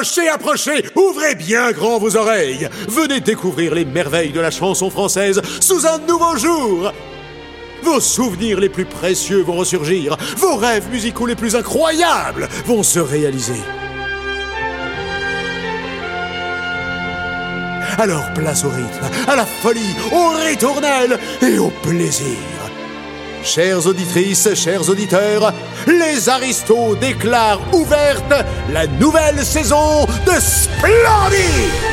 Approchez, approchez, ouvrez bien grand vos oreilles. Venez découvrir les merveilles de la chanson française sous un nouveau jour. Vos souvenirs les plus précieux vont ressurgir. Vos rêves musicaux les plus incroyables vont se réaliser. Alors place au rythme, à la folie, au ritournelle et au plaisir. Chères auditrices, chers auditeurs, les Aristos déclarent ouverte la nouvelle saison de Splendide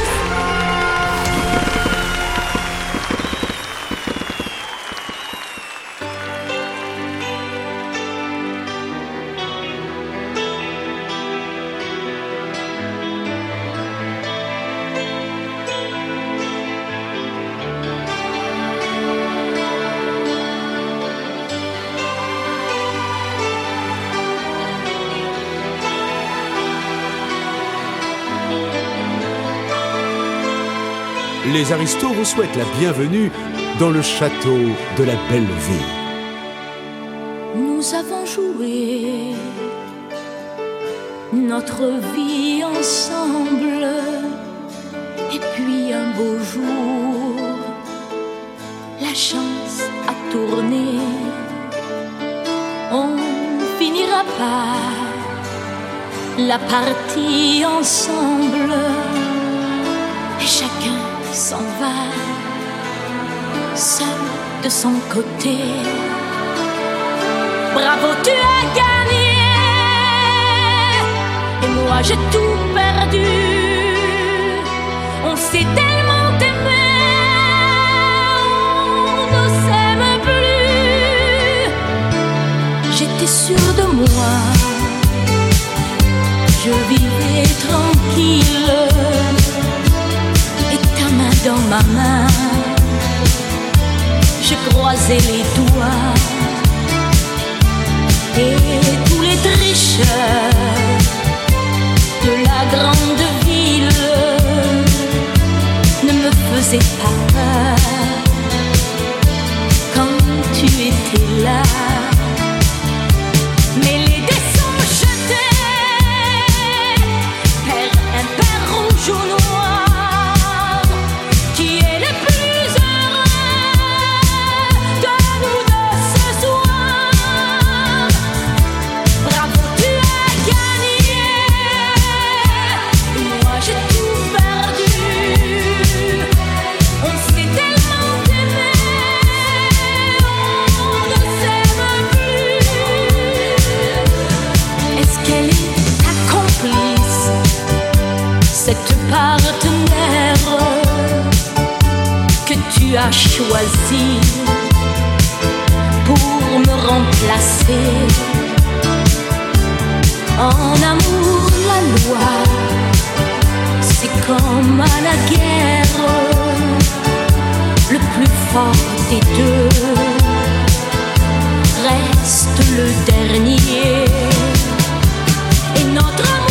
les aristos vous souhaitent la bienvenue dans le château de la belle vie. Nous avons joué notre vie ensemble, et puis un beau jour, la chance a tourné. On finira par la partie ensemble, et chacun s'en va, seul de son côté. Bravo, tu as gagné, et moi j'ai tout perdu. On s'est tellement aimé, on ne s'aime plus. J'étais sûre de moi, je vivais tranquille dans ma main. Je croisais les doigts et tous les tricheurs de la grande ville ne me faisaient pas peur quand tu étais là. Choisi pour me remplacer. En amour, la loi, c'est comme à la guerre, le plus fort des deux reste le dernier. Et notre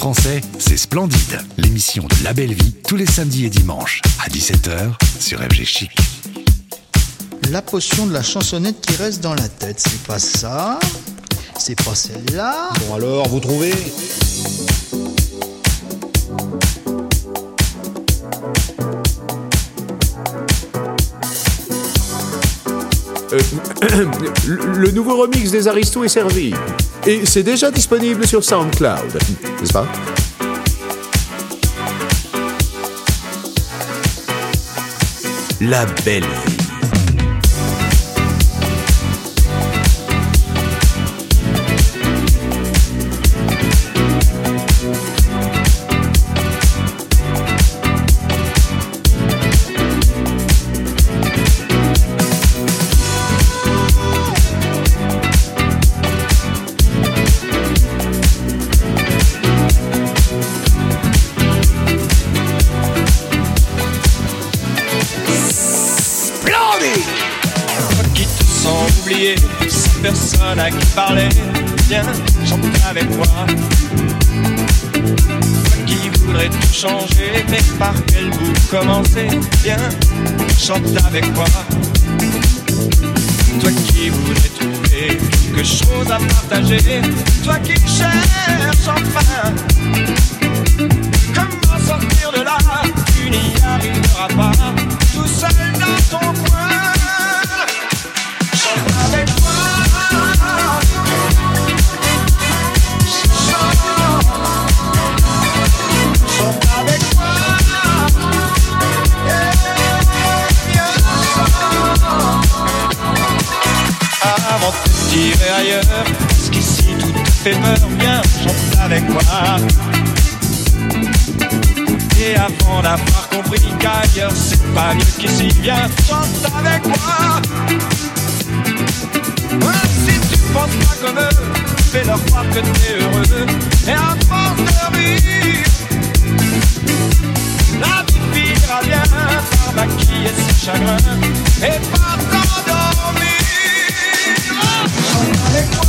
français, c'est Splendide, l'émission de La Belle Vie, tous les samedis et dimanches, à 17h, sur FG Chic. La potion de la chansonnette qui reste dans la tête, c'est pas ça, c'est pas celle-là? Bon alors, vous trouvez? Le nouveau remix des Aristos est servi. Et c'est déjà disponible sur SoundCloud, n'est-ce pas? La belle vie. Parler. Viens, chante avec moi. Toi qui voudrais tout changer, mais par quel bout commencer? Viens, chante avec moi. Toi qui voudrais trouver quelque chose à partager, toi qui cherches enfin comment sortir de là, tu n'y arriveras pas, tout seul dans ton coin. Parce qu'ici tout fait peur, viens, chante avec moi. Et avant d'avoir compris qu'ailleurs c'est pas mieux qu'ici, viens, chante avec moi. si tu penses pas comme eux, fais-leur croire que t'es heureux. Et à force de rire, la vie finira bien par maquiller ses chagrins et par t'endormir. Avec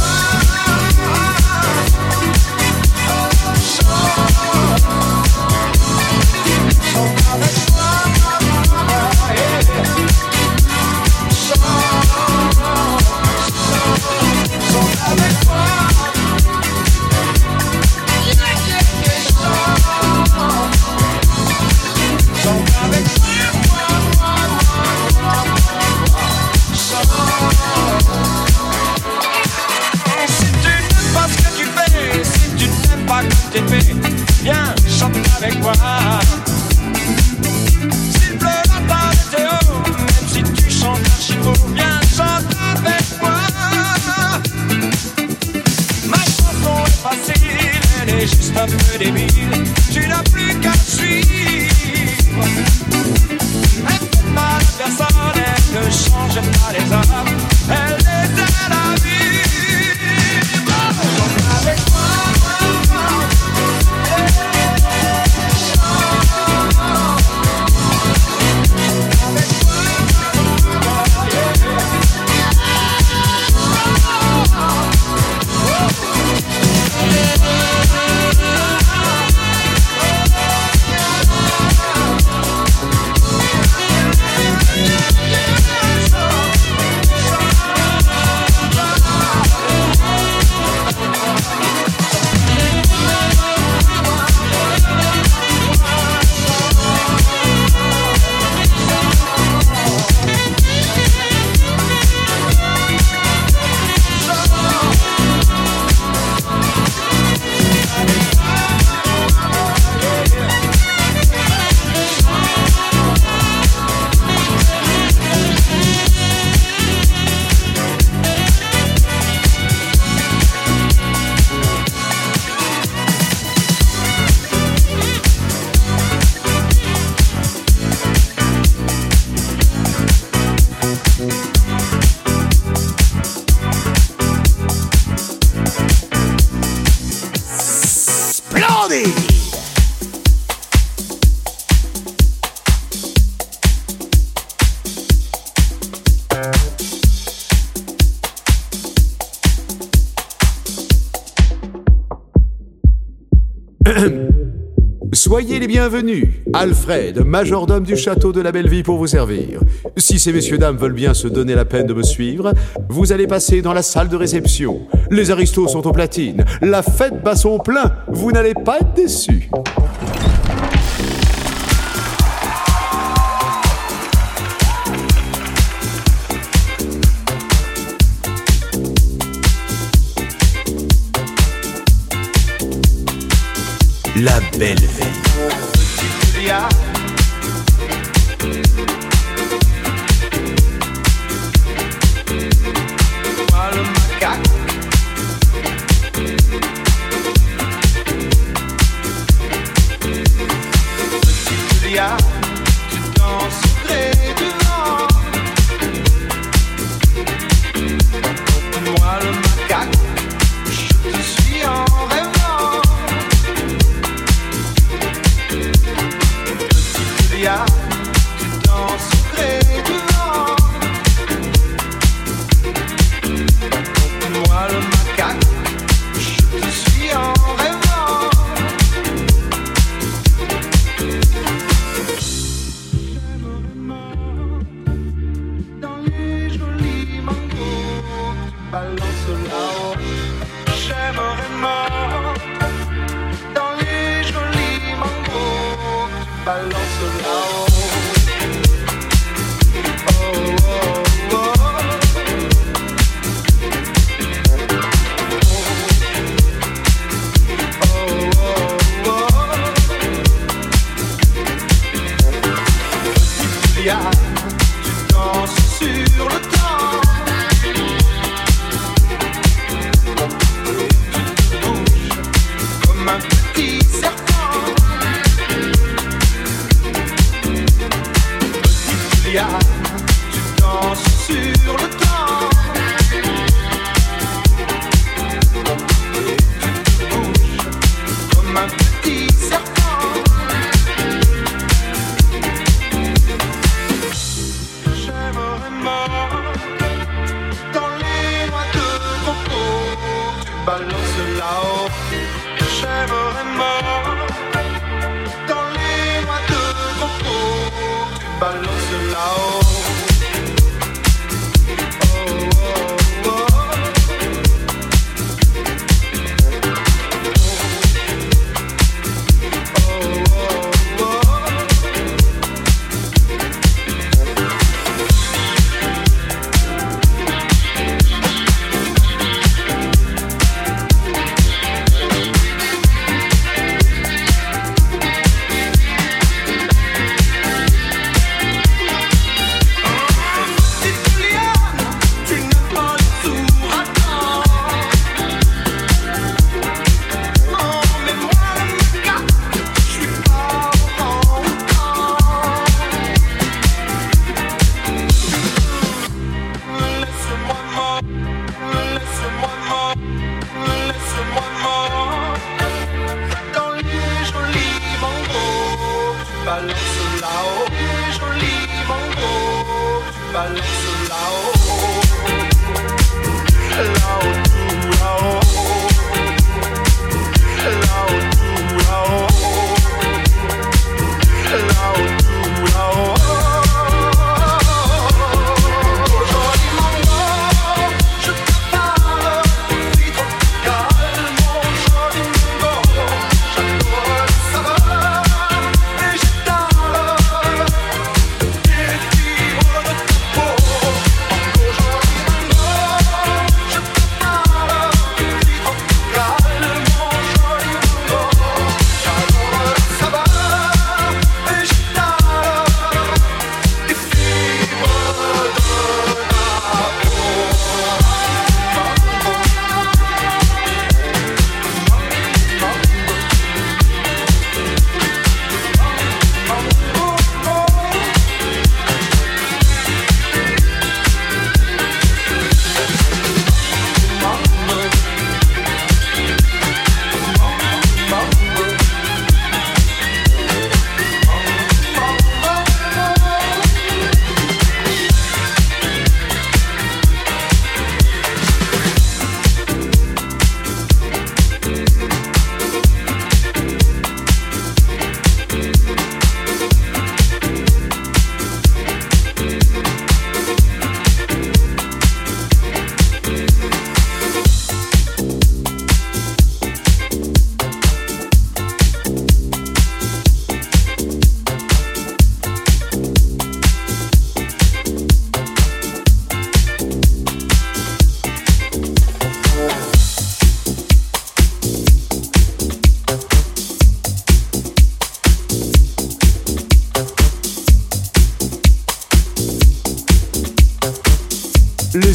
bienvenue, Alfred, majordome du château de la Belleville pour vous servir. Si ces messieurs dames veulent bien se donner la peine de me suivre, vous allez passer dans la salle de réception. Les aristos sont aux platines, la fête bat son plein, vous n'allez pas être déçus. La belle vie. yeah.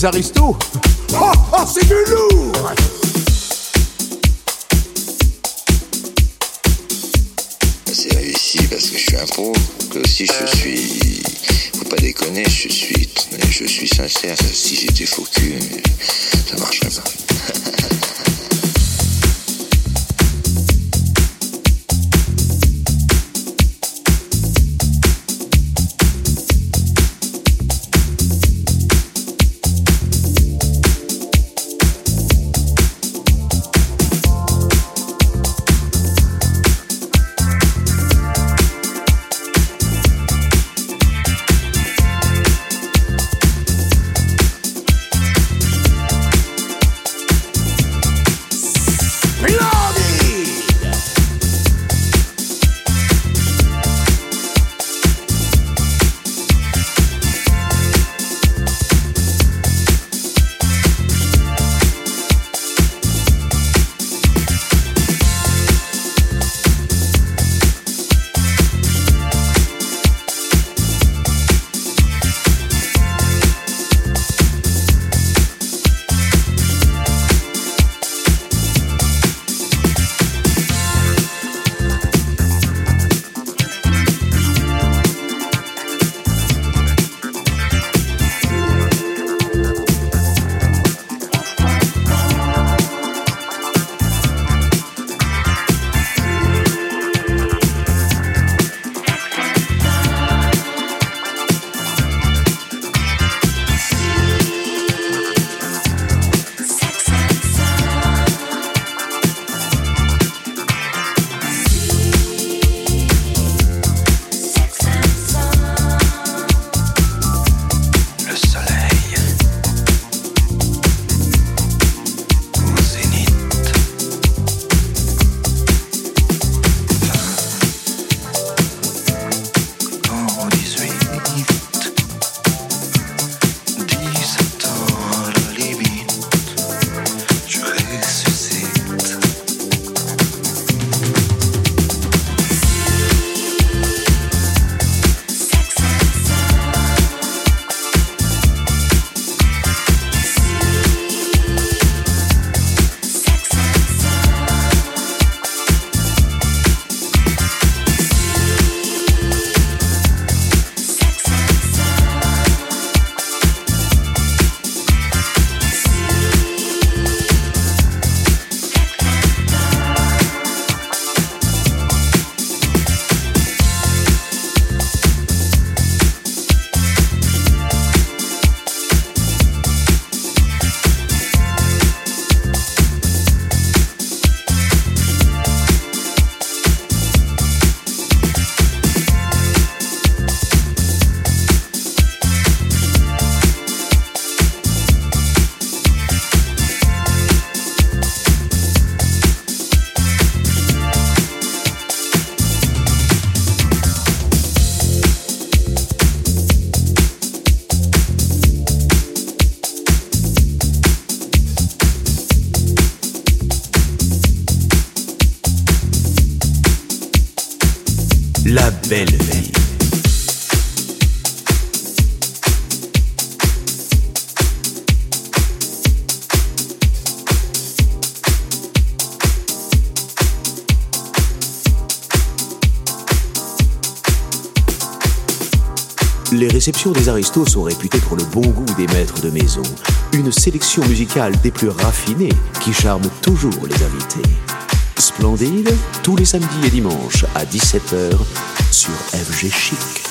Aristos Oh, oh c'est du lourd C'est réussi parce que je suis un pro, que aussi je suis. Faut pas déconner, je suis. Je suis sincère. Si j'étais faux ça marcherait pas. Les réceptions des aristos sont réputées pour le bon goût des maîtres de maison. Une sélection musicale des plus raffinées qui charme toujours les invités. Splendide, tous les samedis et dimanches à 17h sur FG Chic.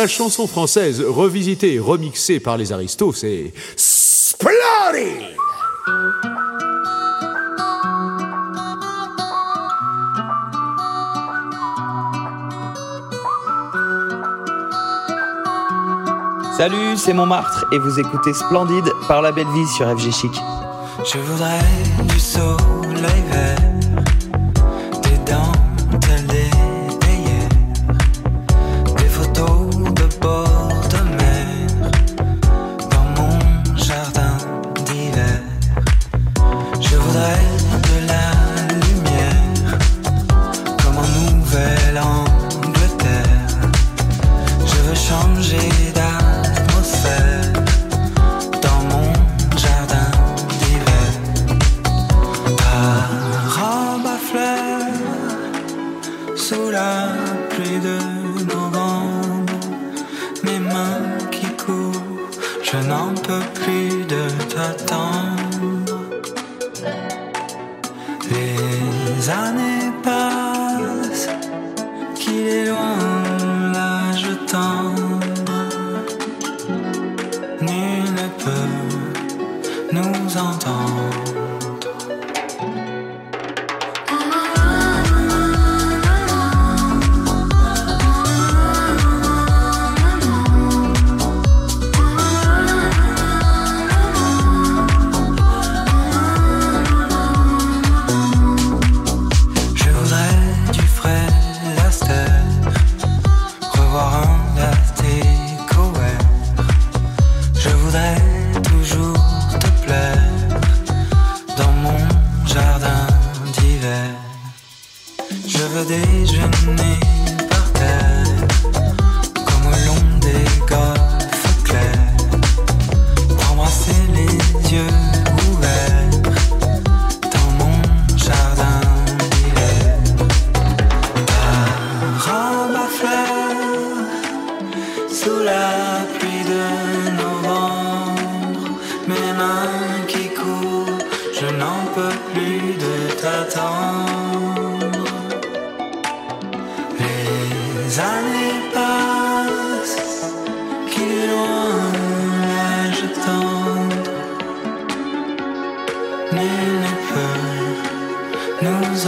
la chanson française revisitée et remixée par les aristos, c'est Splendid! Salut, c'est Montmartre et vous écoutez Splendide par la belle vie sur FG Chic. Je voudrais du soleil vert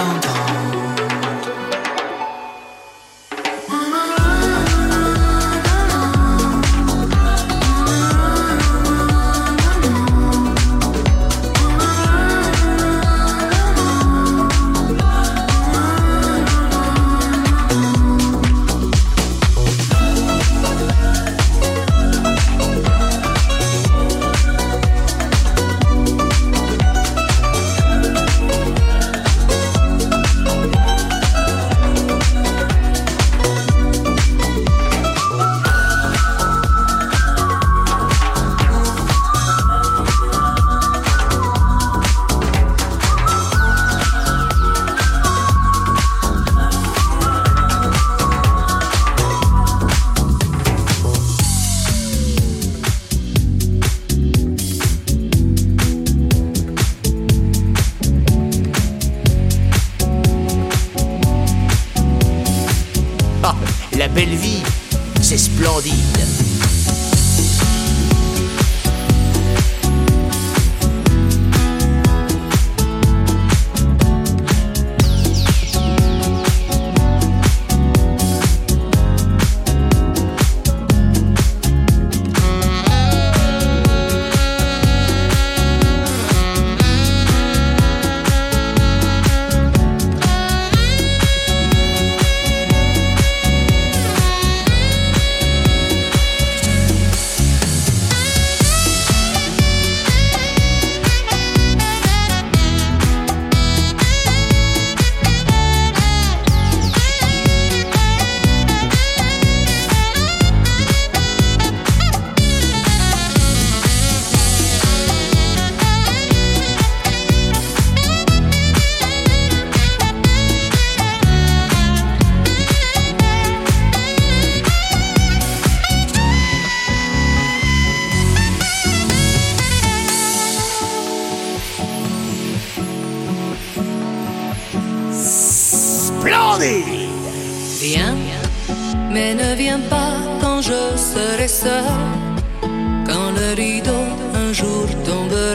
peut nous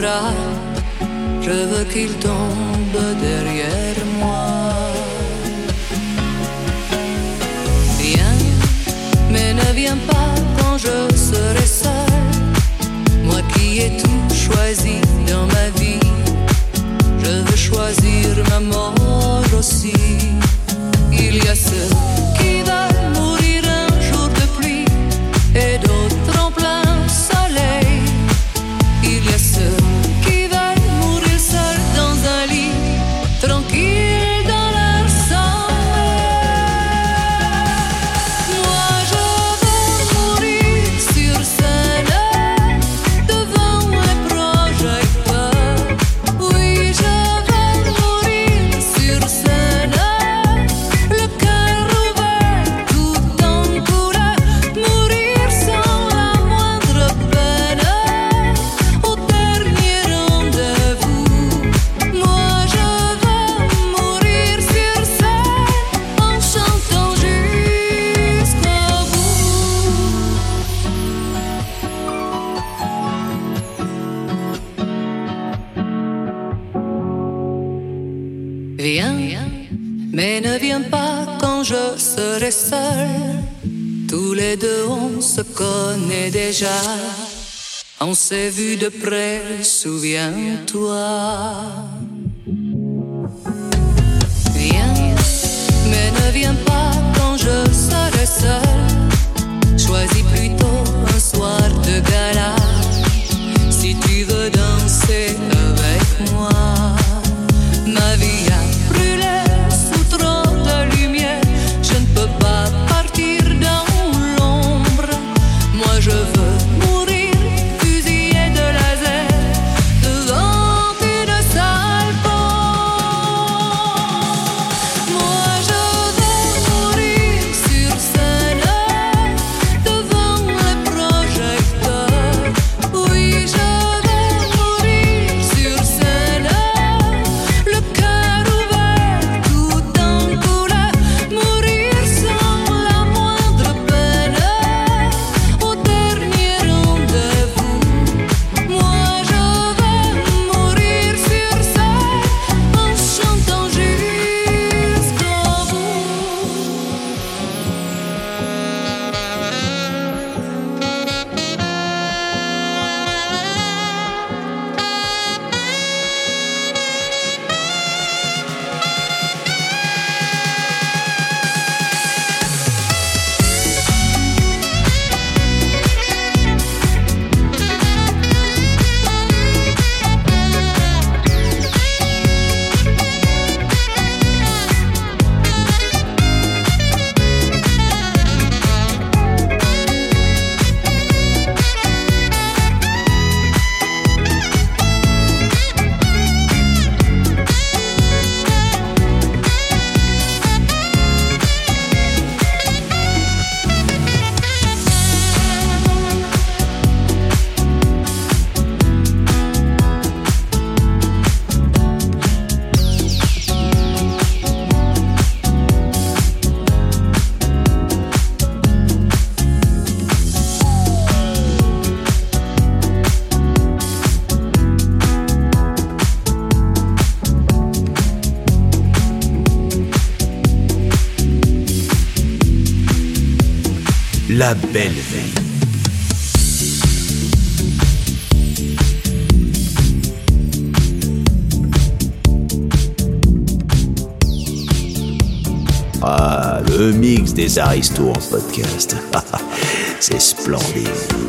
je veux qu'il tombe derrière moi. Viens, mais ne viens pas quand je serai seul. Moi qui ai tout choisi dans ma vie, je veux choisir ma mort aussi. Il y a ceux Mais ne viens pas quand je serai seul. Tous les deux on se connaît déjà. On s'est vu de près, souviens-toi. Viens, mais ne viens pas quand je serai seul. Choisis plutôt un soir de gala. Si tu veux danser avec moi, ma vie Ah, le mix des Aristours podcast. C'est splendide.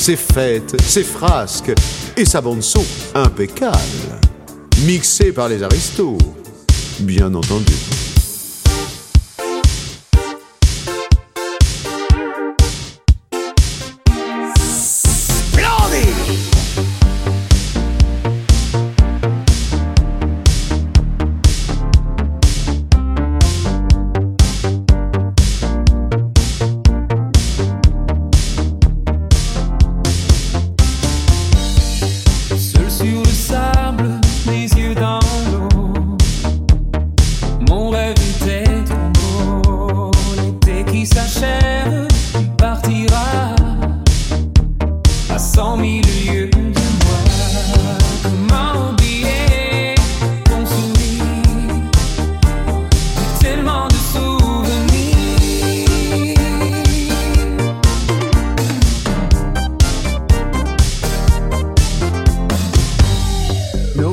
ses fêtes, ses frasques et sa bande-son impeccable, mixée par les aristos, bien entendu.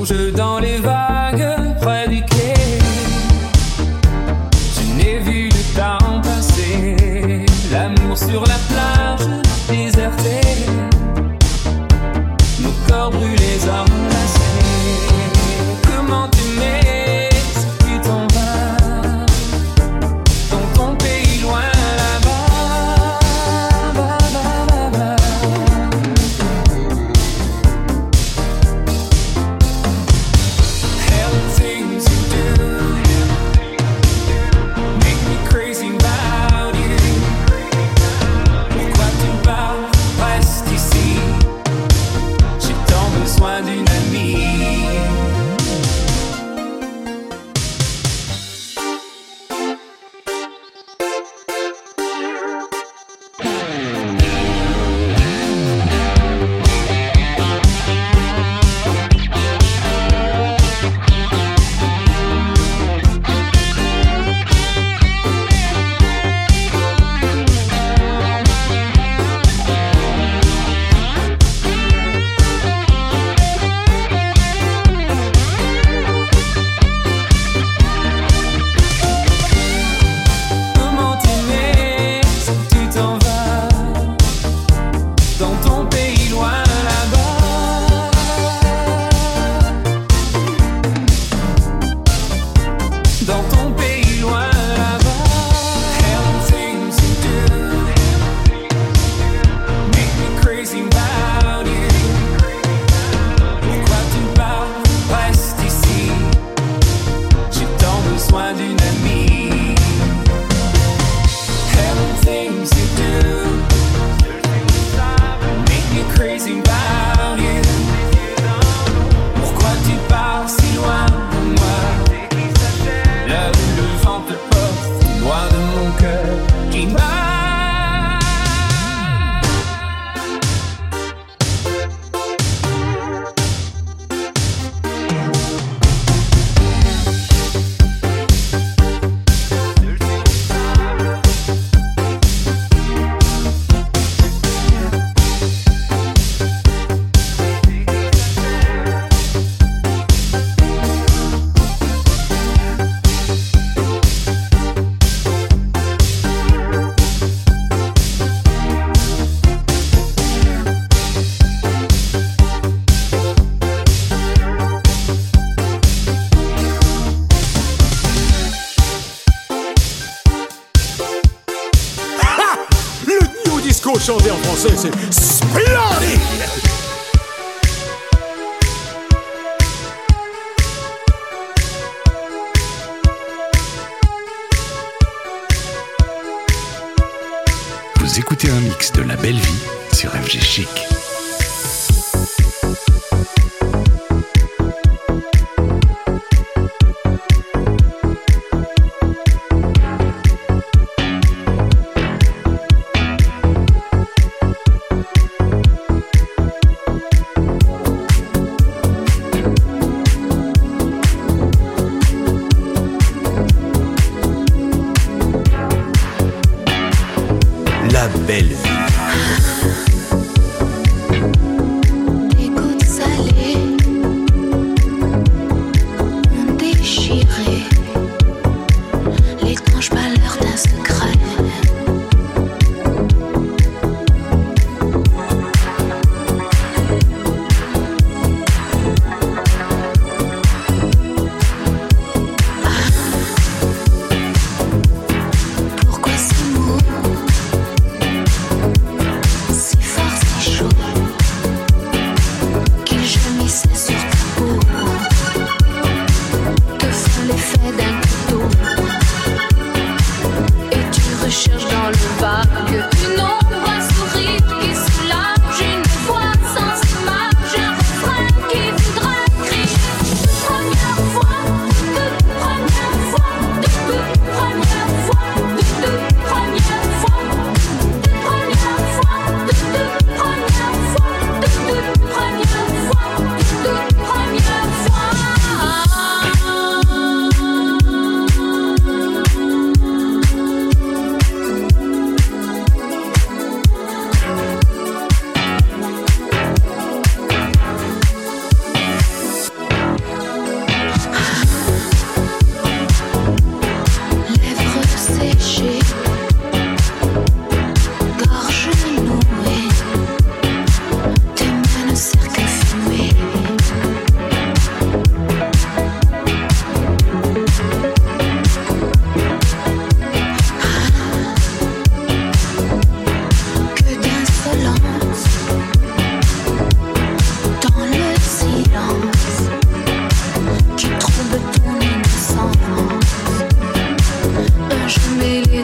plonge dans les vagues.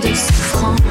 de souffrance.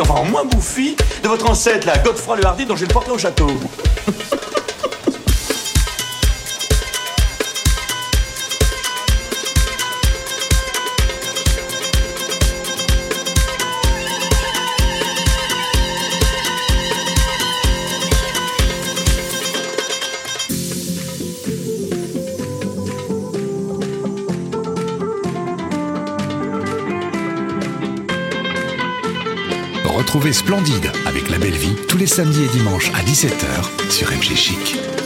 enfin en moins bouffi, de votre ancêtre, la Godefroy le Hardy, dont j'ai le portrait au château. Splendide avec la belle vie tous les samedis et dimanches à 17h sur MG Chic.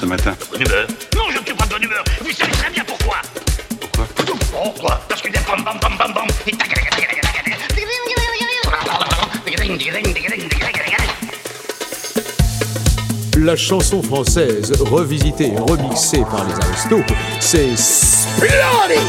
ce matin. Humeur Non, je ne suis pas de bonne humeur. Vous savez très bien pourquoi. Pourquoi? Oh, pourquoi Parce que des bam bam bam bam bam. La chanson française revisitée et remixée par les Aristos, c'est Splendid!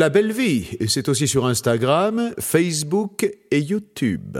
La Belle Vie, c'est aussi sur Instagram, Facebook et YouTube.